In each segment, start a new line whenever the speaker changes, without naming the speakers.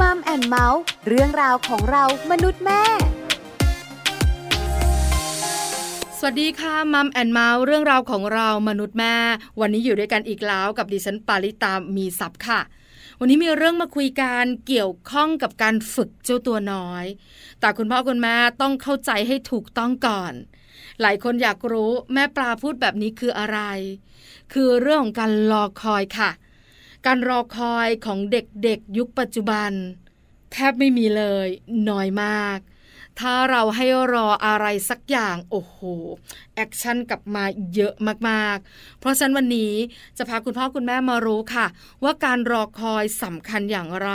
Mum and Mouth เรื่องราวของเรามนุษย์แม่
สวัสดีค่ะ Mum and Mouth เรื่องราวของเรามนุษย์แม่ วันนี้อยู่ด้วยกันอีกแล้วกับดิฉันปาริตามีทรัพย์ค่ะวันนี้มีเรื่องมาคุยกันเกี่ยวข้องกับการฝึกเจ้าตัวน้อย แต่คุณพ่อคุณแม่ต้องเข้าใจให้ถูกต้องก่อน หลายคนอยากรู้แม่ปลาพูดแบบนี้คืออะไร คือเรื่องของการรอคอยค่ะ การรอคอยของเด็กๆยุคปัจจุบัน แทบไม่มีเลยน้อยมาก ถ้าเราให้รออะไรสักอย่างโอ้โห action กลับมาเยอะมากๆ เพราะฉะนั้นวันนี้จะพาคุณพ่อคุณแม่มารู้ค่ะ ว่าการรอคอยสำคัญอย่างไร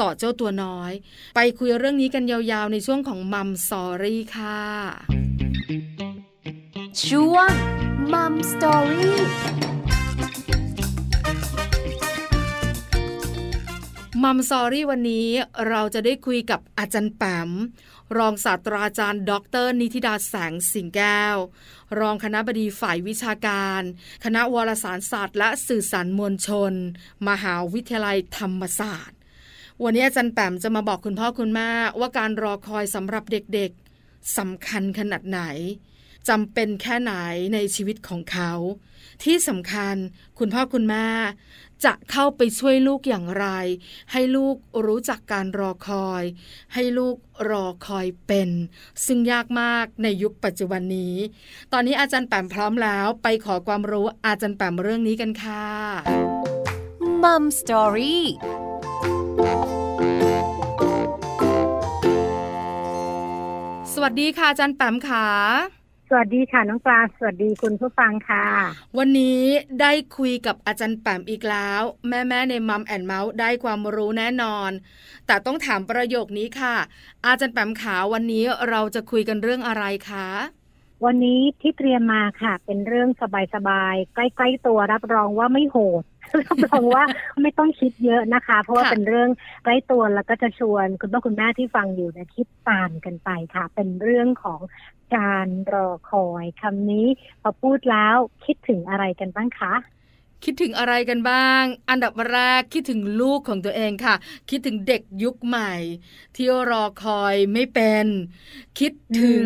ต่อเจ้าตัวน้อย ไปคุยเรื่องนี้กันยาวๆ ในช่วงของ Mom Story ค่ะ
ช่วงมัมสอรี่
มัมซอรี่วันนี้เราจะได้คุยกับอาจารย์แปมรองศาสตราจารย์ ดร นิติดาแสงสิงแก้ว รองคณะบดีฝ่ายวิชาการ คณะวารสารศาสตร์และสื่อสารมวลชน มหาวิทยาลัยธรรมศาสตร์ วันนี้อาจารย์แปมจะมาบอกคุณพ่อคุณแม่ว่าการรอคอยสำหรับเด็กๆสำคัญขนาดไหนจำเป็นแค่ไหนในชีวิตของเขา ที่สำคัญคุณพ่อคุณแม่ จะเข้าไปช่วยลูกอย่างไร ให้ลูกรู้จักการรอคอย ให้ลูกรอคอยเป็น ซึ่งยากมากในยุคปัจจุบันนี้ ตอนนี้อาจารย์แปมพร้อมแล้ว ไปขอความรู้อาจารย์แปมเรื่องนี้กันค่ะ
มัมสตอรี่
สวัสดีค่ะอาจารย์แปมค่ะ
สวัสดีค่ะน้องปลาสวัสดีคุณผู้ฟังค่ะ
วันนี้ได้คุยกับอาจารย์แปมอีกแล้ว แม่แม่ๆในมัมแอนเมาส์ได้ความรู้แน่นอน แต่ต้องถามประโยคนี้ค่ะ อาจารย์แปมขาวันนี้เราจะคุยกันเรื่องอะไรคะ
วันนี้ที่เตรียมมาค่ะ เป็นเรื่องสบายๆใกล้ๆตัวรับรองว่าไม่โหด รับรองว่าไม่ต้องคิดเยอะนะคะ เพราะว่าเป็นเรื่องใกล้ตัวแล้วก็จะชวนคุณพ่อคุณแม่ที่ฟังอยู่นะคิดตามกันไปค่ะ เป็นเรื่องของการรอคอยคำนี้พอพูดแล้วคิดถึงอะไรกันบ้างคะ
คิดถึงอะไรกันบ้าง อันดับแรกคิดถึงลูกของตัวเองค่ะ คิดถึงเด็กยุคใหม่ ที่รอคอยไม่เป็น คิดถึง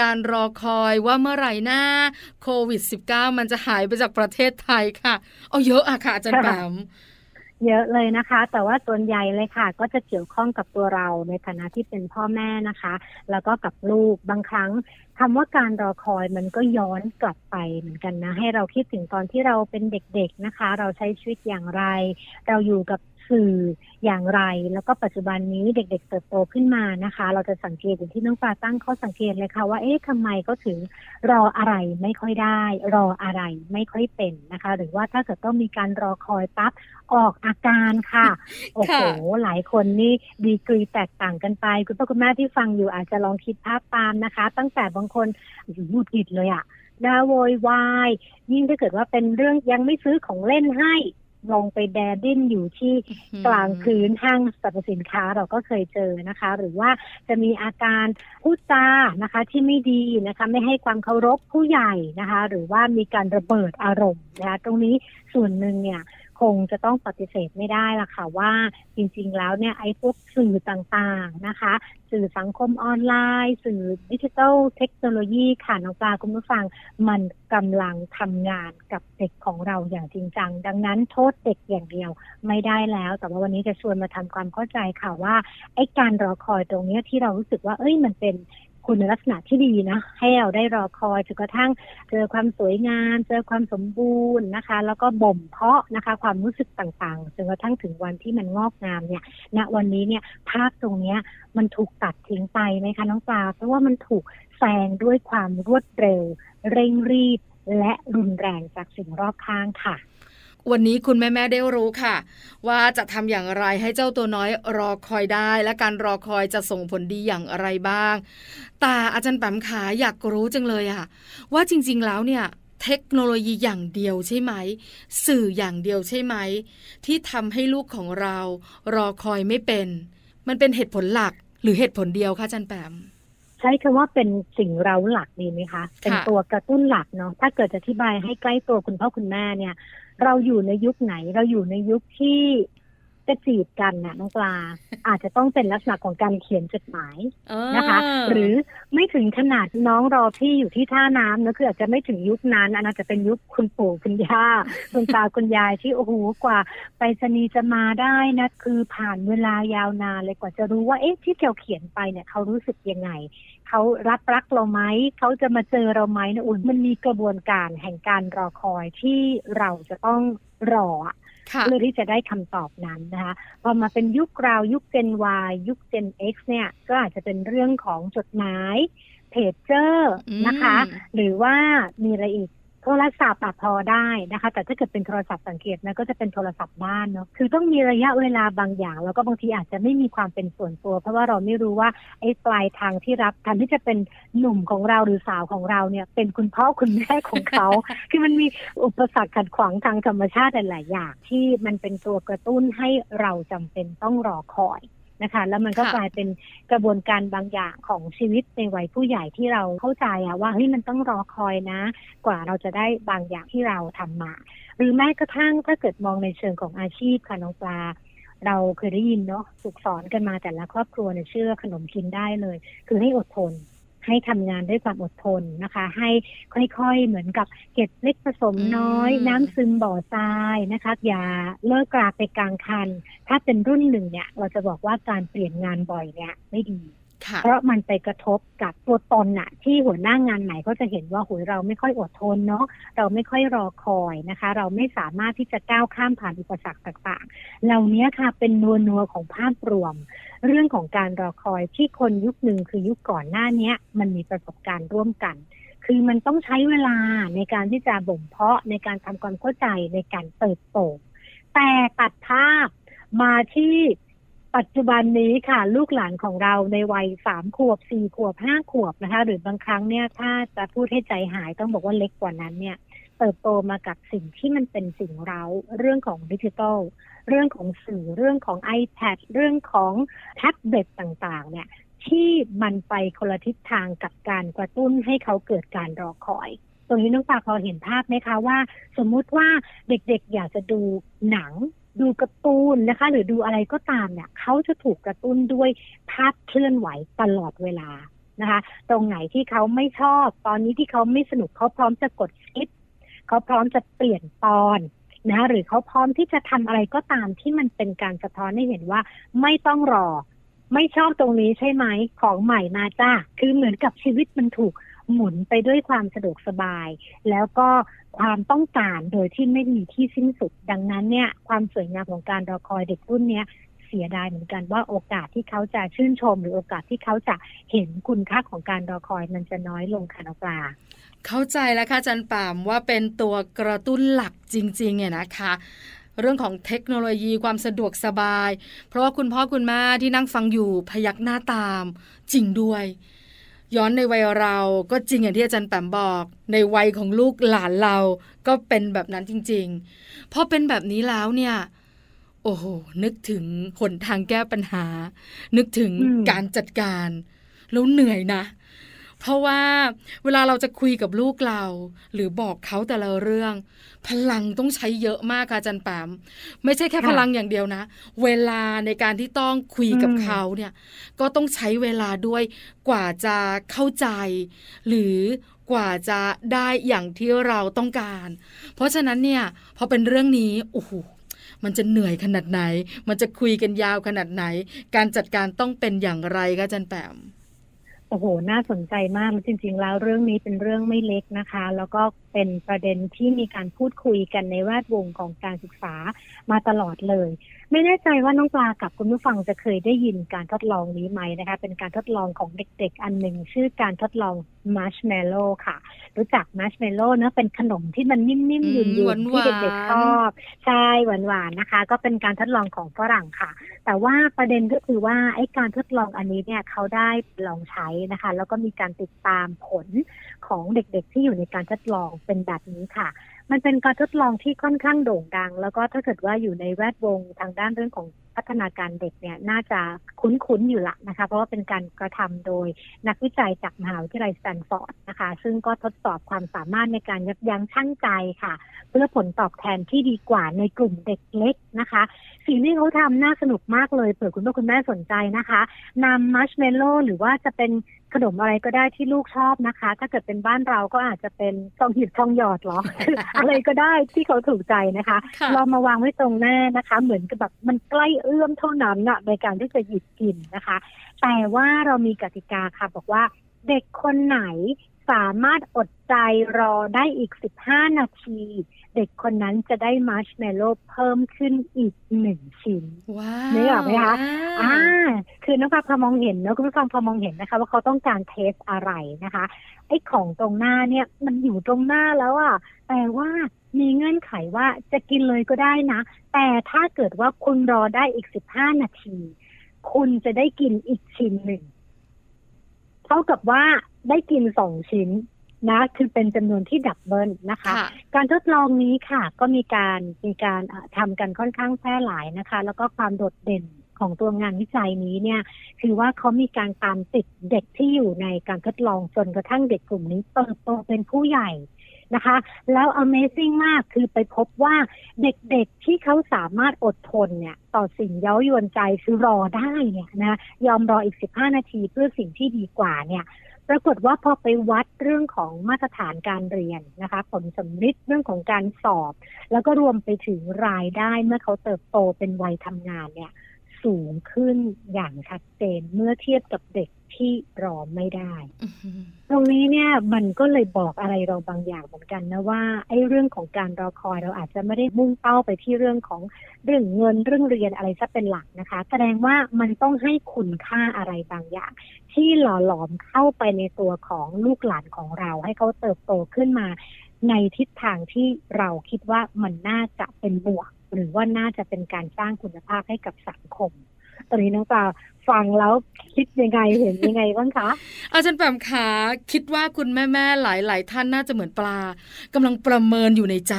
การรอคอยว่าเมื่อไหร่หน้าโควิด -19 มันจะหายไปจากประเทศไทยค่ะ เอาเยอะอะค่ะอาจารย์แปม
เยอะเลยนะคะ แต่ว่าส่วนใหญ่เลยค่ะ ก็จะเกี่ยวข้องกับตัวเราในฐานะที่เป็นพ่อแม่นะคะ แล้วก็กับลูกบางครั้งคำว่าการรอคอยมันก็ย้อนกลับไปเหมือนกันนะ ให้เราคิดถึงตอนที่เราเป็นเด็กๆนะคะ เราใช้ชีวิตอย่างไร เราอยู่กับ สื่ออย่างไร แล้วก็ปัจจุบันนี้เด็ก ๆ เติบโตขึ้นมานะคะ เราจะสังเกตอย่างที่น้องปลาตั้งข้อสังเกตเลยค่ะว่าเอ๊ะทำไมเขาถึงรออะไรไม่ค่อยได้ รออะไรไม่ค่อยเป็นนะคะ หรือว่าถ้าเกิดต้องมีการรอคอยปั๊บออกอาการค่ะ โอ้โห หลายคนนี่ดีกรีแตกต่างกันไป คุณพ่อคุณแม่ที่ฟังอยู่อาจจะลองคิดภาพตามนะคะ ตั้งแต่บางคนหงุดหงิดเลยอะด่าโวยวายยิ่งถ้าเกิดว่าเป็นเรื่องยังไม่ซื้อของเล่นให้ ลงไปแดดดิ้นอยู่ที่กลางคืนห้างสรรพสินค้าเราก็เคยเจอนะคะ หรือว่าจะมีอาการพูดจานะคะ ที่ไม่ดีนะคะ ไม่ให้ความเคารพผู้ใหญ่นะคะ หรือว่ามีการระเบิดอารมณ์นะคะ ตรงนี้ส่วนหนึ่งเนี่ย คงจะต้องปฏิเสธไม่ได้ละค่ะว่าจริงๆแล้วเนี่ยไอ้พวกสื่อต่างๆนะคะ สื่อสังคมออนไลน์ สื่อดิจิทัลเทคโนโลยีค่ะน้องปลาคุณผู้ฟัง มันกำลังทำงานกับเด็กของเราอย่างจริงจัง ดังนั้นโทษเด็กอย่างเดียวไม่ได้แล้ว แต่ว่าวันนี้จะชวนมาทำความเข้าใจค่ะว่าไอ้การรอคอยตรงนี้ที่เรารู้สึกว่าเอ้ยมันเป็น คุณลักษณะที่ดีนะ ให้เราได้รอคอยจนกระทั่งเจอความสวยงามเจอความสมบูรณ์นะคะ แล้วก็บ่มเพาะนะคะ ความรู้สึกต่างๆจนกระทั่งถึงวันที่มันงอกงามเนี่ยณวันนี้เนี่ยภาพตรงเนี้ยมันถูกตัดทิ้งไปไหมคะน้องปลาเพราะว่ามันถูกแซงด้วยความรวดเร็ว เร่งรีบ และรุนแรงจากสิ่งรอบข้างค่ะ
วันนี้คุณแม่ๆได้รู้ค่ะ ว่าจะทำอย่างไรให้เจ้าตัวน้อยรอคอยได้ และการรอคอยจะส่งผลดีอย่างไรบ้าง แต่อาจารย์แปมขาอยากรู้จังเลยอะว่าจริง ๆ แล้วเนี่ยเทคโนโลยีอย่างเดียวใช่ไหม สื่ออย่างเดียวใช่ไหม ที่ทำให้ลูกของเรา รอคอยไม่เป็น มันเป็นเหตุผลหลักหรือเหตุผลเดียวคะอาจารย์แปม
ใช้คำว่าเป็นสิ่งเร้าหลักดีไหมคะ เป็น
ค่ะ
ตัวกระตุ้นหลักเนาะถ้าเกิดจะอธิบายให้ใกล้ตัวคุณพ่อคุณแม่เนี่ย เราอยู่ในยุคไหนเราอยู่ในยุคที่ จะจีบกันน่ะน้องปลา อาจจะต้องเป็นลักษณะของการเขียนจดหมาย
เออ
นะคะ หรือไม่ถึงขนาดน้องรอพี่อยู่ที่ท่าน้ำนะคืออาจจะไม่ถึงยุคนั้นอันอาจจะเป็นยุคคุณปู่คุณย่าคุณตาคุณยายที่โอ้โหกว่า ไปรษณีย์จะมาได้นะคือผ่านเวลายาวนานเลยกว่าจะรู้ว่าเอ๊ะที่เราเขียนไปเนี่ยเขารู้สึกยังไงเขารับรักเราไหมเขาจะมาเจอเราไหมนะอุ่นมันมีกระบวนการแห่งการรอคอยที่เราจะต้องรออะ
ค่ะ
เพื่อที่จะได้คำตอบนั้นนะคะพอมาเป็นยุคราวยุค Gen Y ยุค Gen X เนี่ยก็อาจจะเป็นเรื่องของจดหมายเพจเจอร์นะคะ
อืม
หรือว่ามีอะไรอีก โทรศัพท์อะพอได้นะคะ แต่ถ้าเกิดเป็นโทรศัพท์สังเกตนะก็จะเป็นโทรศัพท์บ้านเนาะคือต้องมีระยะเวลาบางอย่าง แล้วก็บางทีอาจจะไม่มีความเป็นส่วนตัว เพราะว่าเราไม่รู้ว่าไอ้ปลายทางที่รับแทนที่จะเป็นหนุ่มของเราหรือสาวของเราเนี่ย เป็นคุณพ่อคุณแม่ของเขา คือมันมีอุปสรรคขัดขวางทางธรรมชาติหลายอย่างที่มันเป็นตัวกระตุ้นให้เราจำเป็นต้องรอคอย นะคะ แล้วมันก็
ค่ะ
กลายเป็นกระบวนการบางอย่างของชีวิตในวัยผู้ใหญ่ที่เราเข้าใจอะว่าเฮ้ยมันต้องรอคอยนะ กว่าเราจะได้บางอย่างที่เราทำมา หรือแม้กระทั่งถ้าเกิดมองในเชิงของอาชีพค่ะน้องปลาเราเคยได้ยินเนาะถูกสอนกันมาแต่ละครอบครัวเนี่ยเชื่อขนมกินได้เลย คือให้อดทน ให้ทำงานด้วยความอดทนนะคะ ให้ค่อยๆเหมือนกับเก็บเล็กผสมน้อย
อืม
น้ำซึมบ่อทรายนะคะ อย่าเลิกกราไปกลางคัน ถ้าเป็นรุ่นหนึ่งเนี่ย เราจะบอกว่าการเปลี่ยนงานบ่อยเนี่ยไม่ดี
ค่ะ
เพราะมันไปกระทบกับตัวตนน่ะ ที่หัวหน้างานใหม่ก็จะเห็นว่าหุยเราไม่ค่อยอดทนเนาะเราไม่ค่อยรอคอยนะคะ เราไม่สามารถที่จะก้าวข้ามผ่านอุปสรรคต่างๆ เหล่านี้ค่ะเป็นนัวนัวของภาพรวม เรื่องของการรอคอยที่คนยุคหนึ่งคือยุคก่อนหน้าเนี้ยมันมีประสบการณ์ร่วมกันคือมันต้องใช้เวลาในการที่จะบ่มเพาะในการทำความเข้าใจในการเติบโต แต่ตัดภาพมาที่ ปัจจุบันนี้ค่ะ ลูกหลานของเราในวัยสามขวบสี่ขวบห้าขวบนะคะ หรือบางครั้งเนี่ยถ้าจะพูดให้ใจหายต้องบอกว่าเล็กกว่านั้นเนี่ย เติบโตมากับสิ่งที่มันเป็นสิ่งเราเรื่องของดิจิทัลเรื่องของสื่อเรื่องของ iPad เรื่องของแท็บเล็ตต่างๆ เนี่ย ที่มันไปคนละทิศทางกับการกระตุ้นให้เขาเกิดการรอคอยตรงนี้น้องปาพอเห็นภาพไหมคะว่า สมมุติว่าเด็กๆ อยากจะดูหนัง ดูการ์ตูนนะคะ หรือดูอะไรก็ตามเนี่ยเขาจะถูกกระตุ้นด้วยภาพเคลื่อนไหวตลอดเวลานะคะ ตรงไหนที่เขาไม่ชอบ ตอนนี้ที่เขาไม่สนุกเขาพร้อมจะกดสกิปเขาพร้อมจะเปลี่ยนตอนนะะหรือเขาพร้อมที่จะทำอะไรก็ตามที่มันเป็นการสะท้อนให้เห็นว่าไม่ต้องรอ ไม่ชอบตรงนี้ใช่ไหมของใหม่มาจ้าคือเหมือนกับชีวิตมันถูก หมุนไปด้วยความสะดวกสบาย แล้วก็ความต้องการโดยที่ไม่มีที่สิ้นสุด ดังนั้นเนี่ยความสวยงามของการรอคอยเด็กรุ่นเนี้ยเสียดายเหมือนกันว่าโอกาสที่เขาจะชื่นชม หรือโอกาสที่เขาจะเห็นคุณค่าของการรอคอยมันจะน้อยลงค่ะน้องปลา
เข้าใจแล้วค่ะจันป่ามว่าเป็นตัวกระตุ้นหลักจริงๆเนี่ยนะคะ เรื่องของเทคโนโลยีความสะดวกสบาย เพราะว่าคุณพ่อคุณแม่ที่นั่งฟังอยู่พยักหน้าตาม จริงด้วย ย้อนในวัยเราก็จริงอย่างที่อาจารย์แปมบอก ในวัยของลูกหลานเราก็เป็นแบบนั้นจริงๆพอเป็นแบบนี้แล้วเนี่ยโอ้โห นึกถึงหนทางแก้ปัญหา นึกถึง
อืม
การจัดการ แล้วเหนื่อยนะ เพราะว่าเวลาเราจะคุยกับลูกเรา หรือบอกเขาแต่ละเรื่อง พลังต้องใช้เยอะมากค่ะอาจันแปมไม่ใช่แค่
ค่ะ
พลังอย่างเดียวนะ เวลาในการที่ต้องคุยกับ
อืม
เขาเนี่ยก็ต้องใช้เวลาด้วยกว่าจะเข้าใจ หรือกว่าจะได้อย่างที่เราต้องการ เพราะฉะนั้นเนี่ยพอเป็นเรื่องนี้โอ้โหมันจะเหนื่อยขนาดไหน มันจะคุยกันยาวขนาดไหน การจัดการต้องเป็นอย่างไรคะอาจันแปม
โอ้โห น่าสนใจมากจริง ๆ แล้วเรื่องนี้เป็นเรื่องไม่เล็กนะคะ แล้วก็ เป็นประเด็นที่มีการพูดคุยกันในแวดวงของการศึกษามาตลอดเลย ไม่แน่ใจว่าน้องปลากับคุณผู้ฟังจะเคยได้ยินการทดลองนี้ไหมนะคะ เป็นการทดลองของเด็กๆ อันหนึ่งชื่อการทดลองมัชเมลโล่ค่ะ รู้จักมัชเมลโล่เนะเป็นขนมที่มันนิ่มๆ
อื
ยุ่
ม
นๆ
หวานๆ
ที่เด็กๆชอบใช่หวานๆนะคะ ก็เป็นการทดลองของฝรั่งค่ะ แต่ว่าประเด็นก็คือว่าไอ้การทดลองอันนี้เนี่ยเขาได้ลองใช้นะคะ แล้วก็มีการติดตามผลของเด็กๆที่อยู่ในการทดลองเป็นแบบนี้ค่ะ มันเป็นการทดลองที่ค่อนข้างโด่งดัง แล้วก็ถ้าเกิดว่าอยู่ในแวดวงทางด้านเรื่องของพัฒนาการเด็กเนี่ยน่าจะคุ้นๆอยู่ละนะคะ เพราะว่าเป็นการกระทำโดยนักวิจัยจากมหาวิทยาลัยสแตนฟอร์ดนะคะ ซึ่งก็ทดสอบความสามารถในการยับยั้งชั่งใจค่ะ เพื่อผลตอบแทนที่ดีกว่าในกลุ่มเด็กเล็กนะคะ สิ่งที่เขาทำน่าสนุกมากเลยเผื่อคุณพ่อคุณแม่สนใจนะคะนำมัชเมลโล่หรือว่าจะเป็น ขนมอะไรก็ได้ที่ลูกชอบนะคะ ถ้าเกิดเป็นบ้านเราก็อาจจะเป็นทองหิบทองหยอดหรอ อะไรก็ได้ที่เขาถูกใจนะคะ
ค่ะ
เรามาวางไว้ตรงหน้านะคะ เหมือนกับแบบมันใกล้เอื้อมเท่านั้นน่ะในการที่จะหยิบกินนะคะ แต่ว่าเรามีกติกาค่ะบอกว่าเด็กคนไหน สามารถอดใจรอได้อีก 15 นาที เด็กคนนั้นจะได้มาร์ชเมลโล่เพิ่มขึ้นอีกหนึ่งชิ้น
ว้าว
นึกออกไหมคะ
อ่า
อ่าคือน้องฟ้าพอมองเห็นเนอะคุณผู้ฟังพอมองเห็นนะคะ ว่าเขาต้องการ test อะไรนะคะ ไอ้ของตรงหน้าเนี่ยมันอยู่ตรงหน้าแล้วอะแต่ว่ามีเงื่อนไขว่าจะกินเลยก็ได้นะ แต่ถ้าเกิดว่าคุณรอได้อีกสิบห้านาที คุณจะได้กินอีกชิ้นหนึ่งเท่ากับว่า ได้กินสองชิ้นนะคือเป็นจำนวนที่ดับเบิลนะคะ
ค่ะ
การทดลองนี้ค่ะก็มีการมีการเอ่อทำกันค่อนข้างแพร่หลายนะคะ แล้วก็ความโดดเด่นของตัวงานวิจัยนี้เนี่ย คือว่าเขามีการตามติดเด็กที่อยู่ในการทดลองจนกระทั่งเด็กกลุ่มนี้เติบโตเป็นผู้ใหญ่นะคะ แล้ว Amazing มากคือไปพบว่าเด็กๆที่เขาสามารถอดทนเนี่ย ต่อสิ่งเย้ายวนใจคือรอได้เนี่ยนะยอมรออีก 15 นาทีเพื่อสิ่งที่ดีกว่าเนี่ยป รากฏว่าพอไปวัดเรื่องของมาตรฐานการเรียนนะคะ ผลสำลิดเรื่องของการสอบ แล้วก็รวมไปถึงรายได้เมื่อเขาเติบโตเป็นวัยทำงานเนี่ย สูงขึ้นอย่างชัดเจนเมื่อเทียบกับเด็กที่รอไม่ได้
อื้อหือ
ตรงนี้เนี่ยมันก็เลยบอกอะไรเราบางอย่างเหมือนกันนะว่าไอ้เรื่องของการรอคอยเราอาจจะไม่ได้มุ่งเป้าไปที่เรื่องของเรื่องเงินเรื่องเรียนอะไรซะเป็นหลักนะคะ แสดงว่ามันต้องให้คุณค่าอะไรบางอย่าง ที่หล่อหลอมเข้าไปในตัวของลูกหลานของเรา ให้เขาเติบโตขึ้นมา ในทิศทางที่เราคิดว่ามันน่าจะเป็นบวก หรือว่าน่าจะเป็นการสร้างคุณภาพให้กับสังคม ตอนนี้น้องปลาฟังแล้วคิดยังไงเห็นยังไงบ้างคะ
อาจารย์แปมขาคิดว่าคุณแม่ๆหลาย ๆ ท่านน่าจะเหมือนปลากำลังประเมินอยู่ในใจ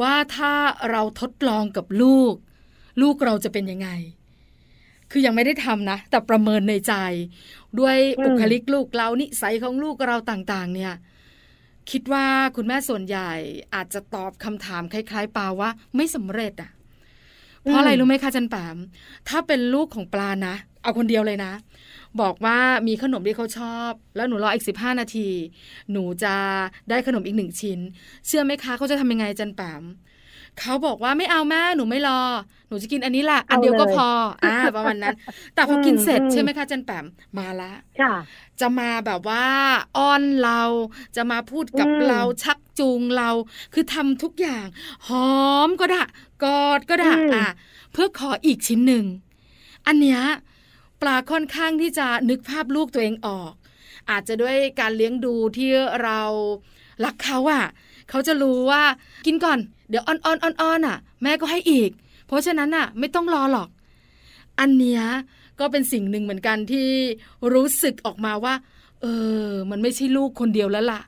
ว่าถ้าเราทดลองกับลูก ลูกเราจะเป็นยังไง คือยังไม่ได้ทำนะ แต่ประเมินในใจ ด้วยบุคลิกลูกเรานิสัยของลูกเราต่าง ๆ เนี่ย คิดว่าคุณแม่ส่วนใหญ่อาจจะตอบคำถามคล้ายๆปาว่าไม่สำเร็จอะ เพราะอะไรรู้ไหมคะอาจันแปมถ้าเป็นลูกของปลานะ เอาคนเดียวเลยนะ บอกว่ามีขนมที่เขาชอบ แล้วหนูรออีกสิบห้านาที หนูจะได้ขนมอีกหนึ่งชิ้น เชื่อไหมคะเขาจะทำยังไงอาจันแปม เขาบอกว่าไม่เอาแม่หนูไม่รอ หนูจะกินอันนี้แหละอันเดียวก็
เอาเลย
พอ อ่าประมาณนั้น แต่พอกินเสร็จ
อืม
ใช่ไหมคะอาจันแปมมาละ
ค่ะ
จะมาแบบว่าอ้อนเราจะมาพูดกับ
อืม
เราชักจูงเรา คือทำทุกอย่าง หอมก็ได้กอดก็ได้อะ เพื่อขออีกชิ้นหนึ่งอันเนี้ยปลาค่อนข้างที่จะนึกภาพลูกตัวเองออก อาจจะด้วยการเลี้ยงดูที่เรารักเขาอะ เขาจะรู้ว่ากินก่อน เดี๋ยวอ้อนอ้อนอ้อนอ้อนอะ แม่ก็ให้อีก เพราะฉะนั้นอะ ไม่ต้องรอหรอก อันเนี้ยก็เป็นสิ่งหนึ่งเหมือนกันที่รู้สึกออกมาว่า เออ มันไม่ใช่ลูกคนเดียวแล้วล่ะ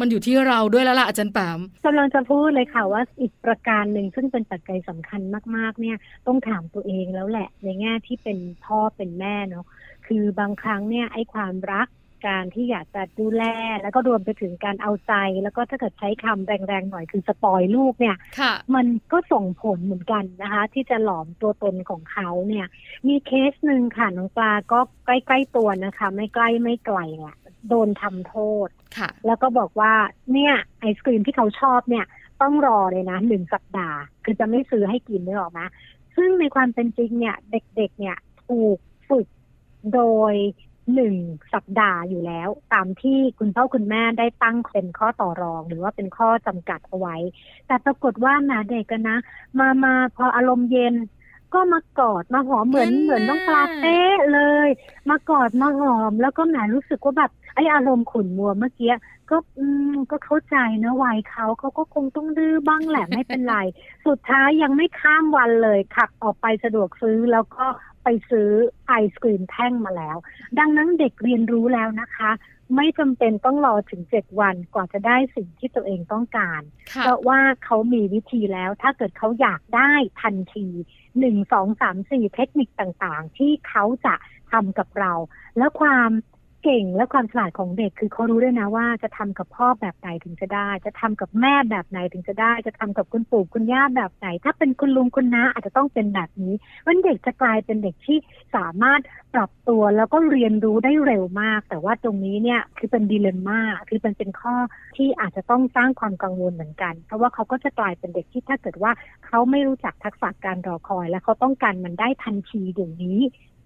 มันอยู่ที่เราด้วยแล้วล่ะอาจารย์แปม
กำลังจะพูดเลยค่ะว่าอีกประการหนึ่งซึ่งเป็นปัจจัยสำคัญมากๆ เนี่ย ต้องถามตัวเองแล้วแหละ ในแง่ที่เป็นพ่อเป็นแม่เนาะคือบางครั้งเนี่ยไอ้ความรัก การที่อยากจะดูแล แล้วก็รวมไปถึงการเอาใจ แล้วก็ถ้าเกิดใช้คำแรงๆหน่อยคือ spoil ลูกเนี่ย
ค่ะ
มันก็ส่งผลเหมือนกันนะคะ ที่จะหลอมตัวตนของเขาเนี่ย มีเคสหนึ่งค่ะน้องปลาก็ใกล้ๆตัวนะคะ ไม่ใกล้ไม่ไกลเนี่ยโดนทำโทษ
ค่ะ
แล้วก็บอกว่าเนี่ยไอศกรีมที่เขาชอบเนี่ย ต้องรอเลยนะหนึ่งสัปดาห์ คือจะไม่ซื้อให้กินนึกออกไหมซึ่งในความเป็นจริงเนี่ย เด็กๆเนี่ยถูกฝึกโดย หนึ่งสัปดาห์อยู่แล้ว ตามที่คุณพ่อคุณแม่ได้ตั้งเป็นข้อต่อรอง หรือว่าเป็นข้อจำกัดเอาไว้ แต่ปรากฏว่าแหมาเด็กกันนะ มามาพออารมณ์เย็น ก็มากอดมาหอมเหมือน
นั่นน่ะ
เหมือนน้องปลาเป๊ะเลย มากอดมาหอม แล้วก็แหมรู้สึกว่าแบบไออารมณ์ขุ่นมัวเมื่อกี้ก็อืมก็เข้าใจนะวัยเขาเขาก็คงต้องดื้อบ้างแหละไม่เป็นไร สุดท้ายยังไม่ข้ามวันเลยขับออกไปสะดวกซื้อแล้วก็ ไปซื้อไอศกรีมแท่งมาแล้ว ดังนั้นเด็กเรียนรู้แล้วนะคะ ไม่จำเป็นต้องรอถึงเจ็ดวันกว่าจะได้สิ่งที่ตัวเองต้องการ
ค่ะ
เพราะว่าเขามีวิธีแล้ว ถ้าเกิดเขาอยากได้ทันทีหนึ่งสองสามสี่เทคนิคต่างๆ ที่เขาจะทำกับเรา แล้วความ เก่งและความฉลาดของเด็กคือเขารู้ด้วยนะว่าจะทำกับพ่อแบบไหนถึงจะได้ จะทำกับแม่แบบไหนถึงจะได้ จะทำกับคุณปู่คุณย่าแบบไหน ถ้าเป็นคุณลุงคุณน้าอาจจะต้องเป็นแบบนี้วันเด็กจะกลายเป็นเด็กที่สามารถปรับตัวแล้วก็เรียนรู้ได้เร็วมาก แต่ว่าตรงนี้เนี่ยคือเป็นดีเลมม่าคือเป็นเป็นข้อที่อาจจะต้องสร้างความกังวลเหมือนกัน เพราะว่าเขาก็จะกลายเป็นเด็กที่ถ้าเกิดว่าเขาไม่รู้จักทักษะการรอคอย และเขาต้องการมันได้ทันทีเดี๋ยวนี้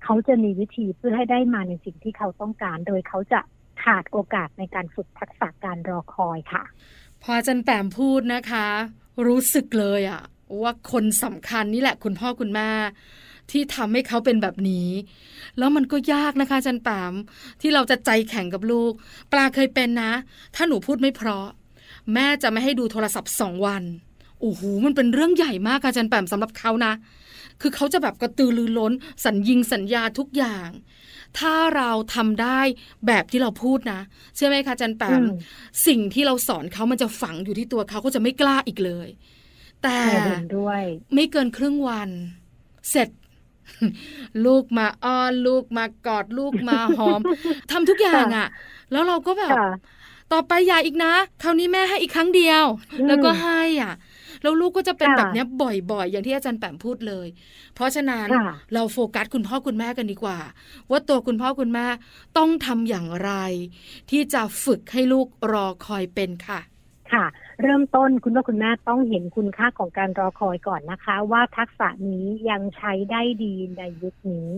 เขาจะมีวิธีเพื่อให้ได้มาในสิ่งที่เขาต้องการ โดยเขาจะขาดโอกาสในการฝึกทักษะการรอคอยค่ะ
พออาจารย์แปมพูดนะคะ รู้สึกเลยอะว่าคนสำคัญนี่แหละคุณพ่อคุณแม่ที่ทำให้เขาเป็นแบบนี้ แล้วมันก็ยากนะคะจารย์แปมที่เราจะใจแข็งกับลูก ปลาเคยเป็นนะ ถ้าหนูพูดไม่เพราะ แม่จะไม่ให้ดูโทรศัพท์สองวันโอ้โหมันเป็นเรื่องใหญ่มากอาจารย์แปมสำหรับเขานะ คือเขาจะแบบกระตือรือร้น สัญญิงสัญญาทุกอย่าง ถ้าเราทำได้แบบที่เราพูดนะ เชื่อไหมคะอาจันแปม
อืม
สิ่งที่เราสอนเขามันจะฝังอยู่ที่ตัวเขาก็จะไม่กล้าอีกเลย แต่
เห็นด้วย
ไม่เกินครึ่งวัน เสร็จลูกมาอ้อนลูกมากอดลูกมาหอมทำทุกอย่างอะ่ะ แล้วเราก็แบบ
ค่ะ
ต่อไปอย่าอีกนะ คราวนี้แม่ให้อีกครั้งเดียว
อืม
แล้วก็ให้อะ แล้วลูกก็จะเป็น
ค่ะ
แบบเนี้ยบ่อยๆ อย่างที่อาจารย์แปมพูดเลย เพราะฉะนั้น
ค่ะ
เราโฟกัสคุณพ่อคุณแม่กันดีกว่า ว่าตัวคุณพ่อคุณแม่ต้องทำอย่างไร ที่จะฝึกให้ลูกรอคอยเป็นค่ะ
ค่ะเริ่มต้นคุณพ่อคุณแม่ต้องเห็นคุณค่าของการรอคอยก่อนนะคะ ว่าทักษะนี้ยังใช้ได้ดีในยุคนี้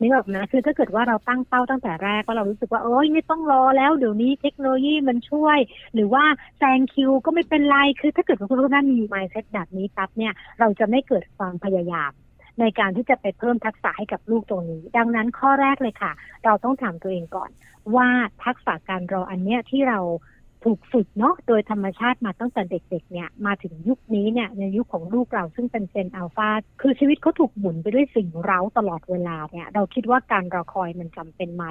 นึกออกนะคือถ้าเกิดว่าเราตั้งเป้าตั้งแต่แรกว่าเรารู้สึกว่าโอ้ยไม่ต้องรอแล้วเดี๋ยวนี้เทคโนโลยีมันช่วย หรือว่าแซงคิวก็ไม่เป็นไรคือถ้าเกิดว่าคุณพ่อคุณแม่มี mindset แบบนี้ปั๊บเนี่ยเราจะไม่เกิดความพยายามในการที่จะไปเพิ่มทักษะให้กับลูกตรงนี้ ดังนั้นข้อแรกเลยค่ะ เราต้องถามตัวเองก่อน ว่าทักษะการรออันเนี้ยที่เรา ถูกฝึกเนาะโดยธรรมชาติมาตั้งแต่เด็กๆเนี่ยมาถึงยุคนี้เนี่ยในยุคของลูกเราซึ่งเป็นเซนอัลฟาคือชีวิตเขาถูกหมุนไปด้วยสิ่งเร้าตลอดเวลาเนี่ยเราคิดว่าการรอคอยมันจำเป็นไหม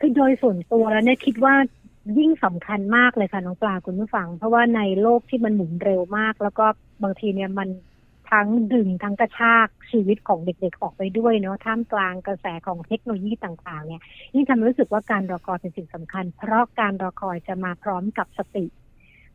คือโดยส่วนตัวแล้วเนี่ยคิดว่ายิ่งสำคัญมากเลยค่ะน้องปลาคุณผู้ฟัง เพราะว่าในโลกที่มันหมุนเร็วมาก แล้วก็บางทีเนี่ยมัน ทั้งดึงทั้งกระชากชีวิตของเด็กๆออกไปด้วยเนาะท่ามกลางกระแสของเทคโนโลยีต่างๆเนี่ยยิ่งทำให้รู้สึกว่าการรอคอยเป็นสิ่งสำคัญ เพราะการรอคอยจะมาพร้อมกับสติ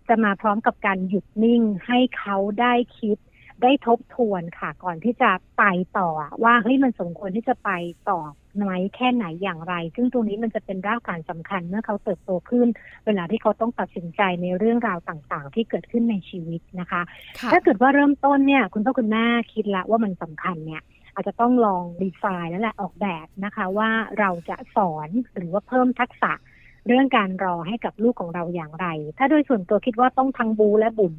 จะมาพร้อมกับการหยุดนิ่งให้เขาได้คิด ได้ทบทวนค่ะ ก่อนที่จะไปต่อว่าเฮ้ยมันสมควรที่จะไปต่อไหมแค่ไหนอย่างไร ซึ่งตรงนี้มันจะเป็นรากฐานสำคัญเมื่อเขาเติบโตขึ้น เวลาที่เขาต้องตัดสินใจในเรื่องราวต่างๆ ที่เกิดขึ้นในชีวิตนะคะ
ค่ะ
ถ้าเกิดว่าเริ่มต้นเนี่ยคุณพ่อคุณแม่คิดละว่ามันสำคัญเนี่ยอาจจะต้องลองดีไซน์แล้วแหละออกแบบนะคะว่าเราจะสอนหรือว่าเพิ่มทักษะ เรื่องการรอให้กับลูกของเราอย่างไร ถ้าโดยส่วนตัวคิดว่าต้องทั้งบูและบุญ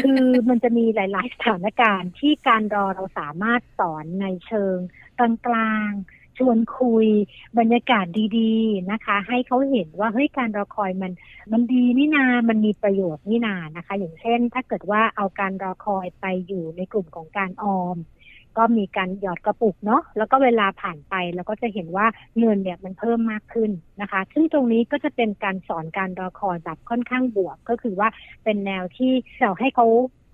คือมันจะมีหลาย ๆ สถานการณ์ที่การรอเราสามารถสอนในเชิงกลางๆชวนคุย บรรยากาศดีๆนะคะ ให้เขาเห็นว่าเฮ้ยการรอคอยมัน มันดีนี่นา มันมีประโยชน์นี่นานะคะ อย่างเช่น ถ้าเกิดว่าเอาการรอคอยไปอยู่ในกลุ่มของการออม ก็มีการหยอดกระปุกเนาะแล้วก็เวลาผ่านไปเราก็จะเห็นว่าเงินเนี่ยมันเพิ่มมากขึ้นนะคะ ซึ่งตรงนี้ก็จะเป็นการสอนการรอคอยแบบค่อนข้างบวก ก็คือว่าเป็นแนวที่เราให้เขา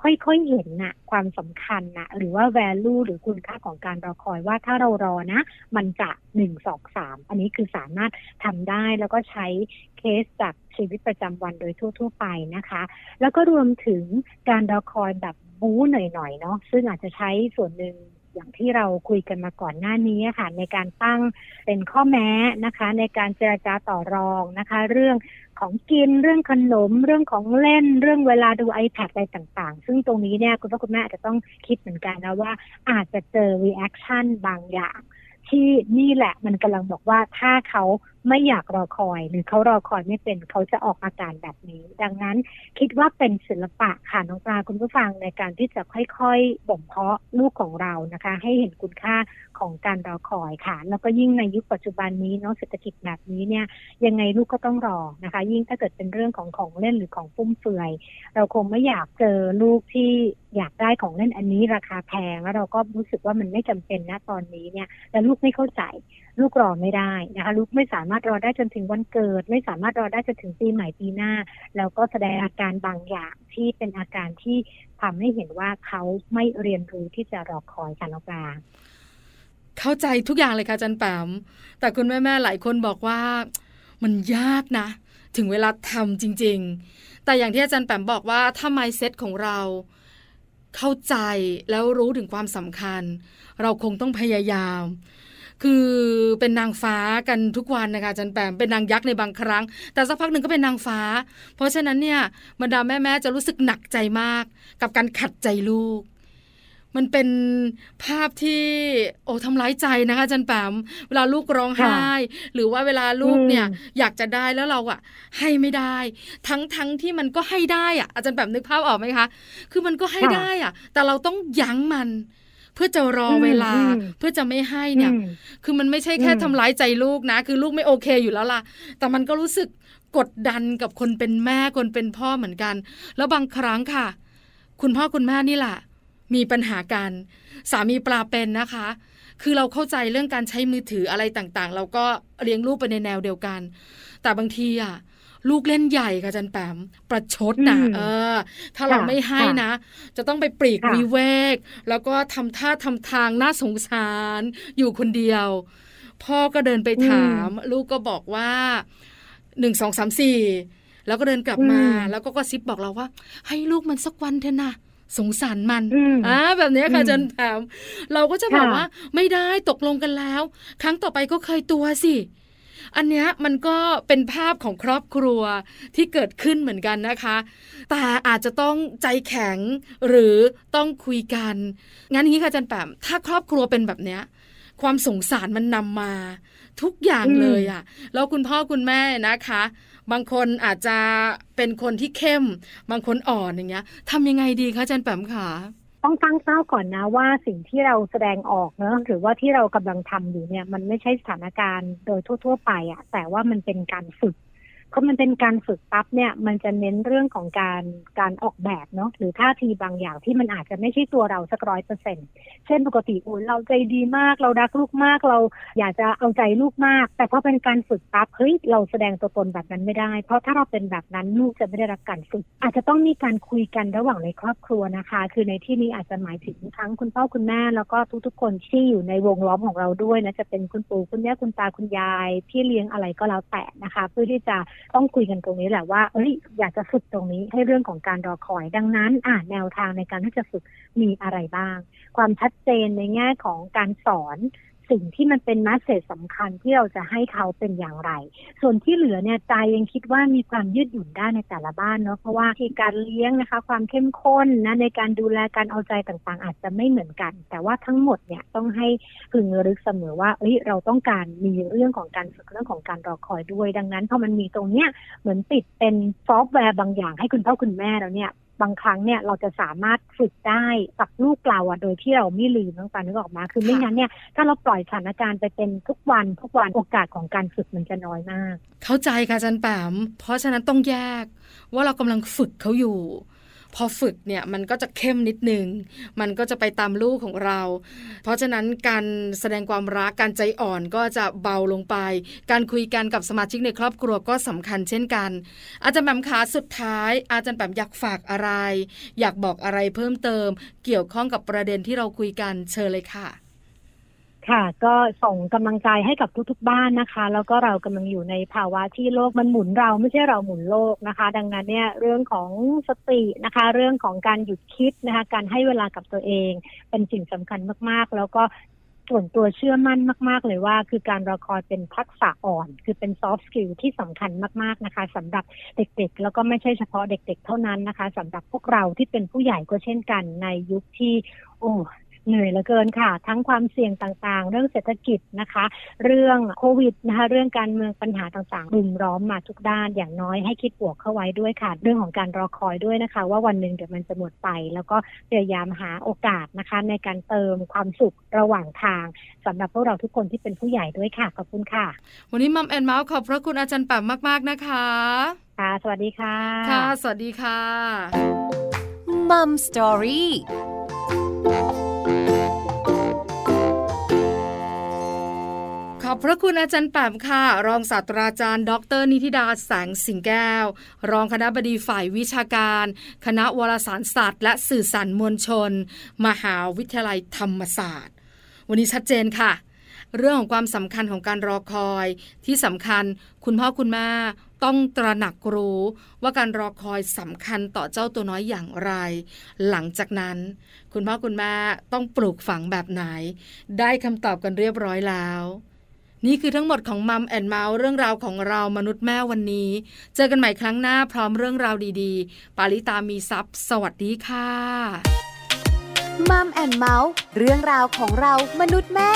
ค่อยๆเห็นน่ะความสำคัญน่ะหรือว่า value หรือคุณค่าของการรอคอยว่าถ้าเรารอนะ มันจะหนึ่งสองสามอันนี้คือสามารถทำได้แล้วก็ใช้เคสจากชีวิตประจำวันโดยทั่ว ๆ ไปนะคะ แล้วก็รวมถึงการรอคอยแบบบู๊หน่อยๆเนาะซึ่งอาจจะใช้ส่วนหนึ่ง อย่างที่เราคุยกันมาก่อนหน้านี้ค่ะในการตั้งเป็นข้อแม้นะคะ ในการเจรจาต่อรองนะคะ เรื่องของกินเรื่องขนม เรื่องของเล่น เรื่องเวลาดู iPad อะไรต่างๆ ซึ่งตรงนี้เนี่ยคุณพ่อคุณแม่อาจจะต้องคิดเหมือนกันนะว่าอาจจะเจอ reaction บางอย่าง ที่นี่แหละมันกำลังบอกว่าถ้าเขา ไม่อยากรอคอย หรือเขารอคอยไม่เป็นเขาจะออกอาการแบบนี้ ดังนั้นคิดว่าเป็นศิลปะค่ะน้องปลาคุณผู้ฟังในการที่จะค่อยๆบ่มเพาะลูกของเรานะคะ ให้เห็นคุณค่าของการรอคอยค่ะ แล้วก็ยิ่งในยุคปัจจุบันนี้เนาะเศรษฐกิจแบบนี้เนี่ยยังไงลูกก็ต้องรอนะคะ ยิ่งถ้าเกิดเป็นเรื่องของของเล่นหรือของฟุ่มเฟือย เราคงไม่อยากเจอลูกที่อยากได้ของเล่นอันนี้ราคาแพงแล้วเราก็รู้สึกว่ามันไม่จำเป็นนะตอนนี้เนี่ยแต่ลูกไม่เข้าใจลูกรอไม่ได้นะคะลูกไม่สามารถรอได้จนถึงวันเกิด ไม่สามารถรอได้จนถึงปีใหม่ปีหน้า แล้วก็แสดงอาการบางอย่างที่เป็นอาการที่ทำให้เห็นว่าเขาไม่เรียนรู้ที่จะรอคอยการออกา
เข้าใจทุกอย่างเลยค่ะจันแปมแต่คุณแม่ๆหลายคนบอกว่ามันยากนะ ถึงเวลาทำจริง ๆ แต่อย่างที่อาจารย์แปมบอกว่าถ้าไมเซ็ตของเราเข้าใจแล้วรู้ถึงความสำคัญ เราคงต้องพยายาม คือเป็นนางฟ้ากันทุกวันนะคะจันแปมเป็นนางยักษ์ในบางครั้ง แต่สักพักหนึ่งก็เป็นนางฟ้า เพราะฉะนั้นเนี่ยบรรดาแม่ๆจะรู้สึกหนักใจมาก กับการขัดใจลูกมันเป็นภาพที่โอ้ทำร้ายใจนะคะจันแปมเวลาลูกร้องไห้ หรือว่าเวลาลูกเนี่ยอยากจะได้แล้วเราอะให้ไม่ได้ ทั้งทั้งที่มันก็ให้ได้อะอาจารย์แปมนึกภาพออกไหมคะ คือมันก็ให้ได้อะแต่เราต้องยั้งมัน เพื่อจะรอเวลาเพื่อจะไม่ให้เนี่ย คือมันไม่ใช่แค่ทำร้ายใจลูกนะ คือลูกไม่โอเคอยู่แล้วล่ะ แต่มันก็รู้สึกกดดันกับคนเป็นแม่คนเป็นพ่อเหมือนกัน แล้วบางครั้งค่ะ คุณพ่อคุณแม่นี่แหละมีปัญหากัน สามีปลาเป็นนะคะ คือเราเข้าใจเรื่องการใช้มือถืออะไรต่างๆ เราก็เลี้ยงลูกไปในแนวเดียวกัน แต่บางทีอะ ลูกเล่นใหญ่ค่ะจันแปมประชดนะเออ ถ้าเราไม่ให้นะ จะต้องไปปลีกวิเวก แล้วก็ทำท่าทำทางน่าสงสาร อยู่คนเดียว พ่อก็เดินไปถาม ลูกก็บอกว่าหนึ่งสองสามสี่แล้วก็เดินกลับมา แล้วก็ก็ซิบบอกเราว่า ให้ลูกมันสักวันเถอะนะสงสารมันอ่าแบบนี้ค่ะจนแถมเราก็จะบอกว่าไม่ได้ตกลงกันแล้ว ครั้งต่อไปก็เคยตัวสิ อันนี้มันก็เป็นภาพของครอบครัวที่เกิดขึ้นเหมือนกันนะคะ แต่อาจจะต้องใจแข็งหรือต้องคุยกัน งั้นอย่างนี้ค่ะจันแปมถ้าครอบครัวเป็นแบบเนี้ยความสงสารมันนำมา ทุกอย่างเลยอะ่ะ แล้วคุณพ่อคุณแม่นะคะ บางคนอาจจะเป็นคนที่เข้ม บางคนอ่อนอย่างเงี้ยทำยังไงดีคะอาจารย์แปมขา
ต้องตั้งเป้าก่อนนะว่าสิ่งที่เราแสดงออกเนอะหรือว่าที่เรากำลังทำอยู่เนี่ย มันไม่ใช่สถานการณ์โดยทั่ว ๆ ไปอะแต่ว่ามันเป็นการฝึก พรามันเป็นการฝึกปั๊บเนี่ย มันจะเน้นเรื่องของการการออกแบบเนาะหรือท่าทีบางอย่างที่มันอาจจะไม่ใช่ตัวเราสักร้อยเปอร์เซ็นเช่นปกติอุ่นเราใจดีมากเรารักลูกมากเราอยากจะเอาใจลูกมาก แต่พอเป็นการฝึกปั๊บเฮ้ยเราแสดงตัวตนแบบนั้นไม่ได้ เพราะถ้าเราเป็นแบบนั้นลูกจะไม่ได้รับการฝึก อาจจะต้องมีการคุยกันระหว่างในครอบครัวนะคะ คือในที่นี้อาจจะหมายถึงทั้งคุณพ่อคุณแม่แล้วก็ทุกๆ คนที่อยู่ในวงล้อมของเราด้วยนะจะเป็นคุณปู่คุณย่าคุณตาคุณยายพี่เลี้ยงอะไรก็แล้วแต่นะคะ เพื่อที่จะต้องคุยกันตรงนี้แหละว่าเอ้ยอยากจะฝึกตรงนี้ให้เรื่องของการรอคอย ดังนั้นอ่าแนวทางในการที่จะฝึกมีอะไรบ้าง ความชัดเจนในแง่ของการสอน สิ่งที่มันเป็นมสเซจสำคัญที่เราจะให้เขาเป็นอย่างไร ส่วนที่เหลือเนี่ยใจยังคิดว่ามีความยืดหยุ่นได้ในแต่ละบ้านเนาะเพราะว่าที่การเลี้ยงนะคะ ความเข้มข้นนะในการดูแลการเอาใจต่างๆ อาจจะไม่เหมือนกัน แต่ว่าทั้งหมดเนี่ยต้องให้พึงระลึกเสมอว่าเอ้ยเราต้องการมีเรื่องของการฝึกเรื่องของการรอคอยด้วย ดังนั้นพอมันมีตรงเนี้ยเหมือนติดเป็นซอฟต์แวร์บางอย่างให้คุณพ่อคุณแม่เราเนี่ย บางครั้งเนี่ยเราจะสามารถฝึกได้กับลูกเราอะโดยที่เราไม่ลืมน้องปานึกออกมา คือไม่งั้นเนี่ยถ้าเราปล่อยสถานการณ์ไปเป็นทุกวันทุกวันโอกาสของการฝึกมันจะน้อยมาก
เข้าใจค่ะจันแปมเพราะฉะนั้นต้องแยกว่าเรากำลังฝึกเขาอยู่ พอฝึกเนี่ยมันก็จะเข้มนิดนึง มันก็จะไปตามลูกของเรา เพราะฉะนั้นการแสดงความรักการใจอ่อนก็จะเบาลงไป การคุยกันกับสมาชิกในครอบครัวก็สำคัญเช่นกัน อาจารย์แปมขาสุดท้าย อาจารย์แปมอยากฝากอะไร อยากบอกอะไรเพิ่มเติม เกี่ยวข้องกับประเด็นที่เราคุยกันเชิญเลยค่ะ
ค่ะ ก็ส่งกำลังใจให้กับทุกๆบ้านนะคะ แล้วก็เรากำลังอยู่ในภาวะที่โลกมันหมุนเราไม่ใช่เราหมุนโลกนะคะ ดังนั้นเนี่ยเรื่องของสตินะคะ เรื่องของการหยุดคิดนะคะ การให้เวลากับตัวเอง เป็นสิ่งสำคัญมากๆ แล้วก็ส่วนตัวเชื่อมั่นมาก ๆ เลยว่า คือการรอคอยเป็นทักษะอ่อน คือเป็น soft skill ที่สำคัญมาก ๆ นะคะสำหรับเด็กๆ แล้วก็ไม่ใช่เฉพาะเด็ก ๆ เท่านั้นนะคะสำหรับพวกเราที่เป็นผู้ใหญ่ก็เช่นกันในยุคที่ โอ้ เหนื่อยเหลือเกินค่ะ ทั้งความเสี่ยงต่างๆ เรื่องเศรษฐกิจนะคะ เรื่องโควิดนะคะ เรื่องการเมืองปัญหาต่างๆรุมล้อมมาทุกด้านอย่างน้อยให้คิดบวกเข้าไว้ด้วยค่ะ เรื่องของการรอคอยด้วยนะคะ ว่าวันหนึ่งเดี๋ยวมันจะหมดไป แล้วก็พยายามหาโอกาสนะคะ ในการเติมความสุขระหว่างทางสำหรับพวกเราทุกคนที่เป็นผู้ใหญ่ด้วยค่ะขอบคุณค่ะ
วันนี้ Mom and Mouth ขอบพระคุณอาจารย์แปมมาก ๆนะคะ
ค่ะ สวัสดีค่ะ
ค่ะ สวัสดีค่ะ
Mom Story
ขอบพระคุณอาจารย์แปมค่ะ รองศาสตราจารย์ ดร นิติดาแสงสิงแก้ว รองคณะบดีฝ่ายวิชาการ คณะวารสารศาสตร์ และสื่อสารมวลชน มหาวิทยาลัยธรรมศาสตร์ วันนี้ชัดเจนค่ะ เรื่องของความสำคัญของการรอคอยที่สำคัญคุณพ่อคุณแม่ ต้องตระหนักรู้ว่าการรอคอยสำคัญต่อเจ้าตัวน้อยอย่างไร หลังจากนั้น คุณพ่อคุณแม่ต้องปลูกฝังแบบไหน ได้คำตอบกันเรียบร้อยแล้วนี่คือทั้งหมดของ Mom and Mouth เรื่องราวของเรามนุษย์แม่วันนี้ เจอกันใหม่ครั้งหน้าพร้อมเรื่องราวดีๆ ปาลิตามีซัพ์สวัสดีค่ะ
Mom and Mouth เรื่องราวของเรามนุษย์แม่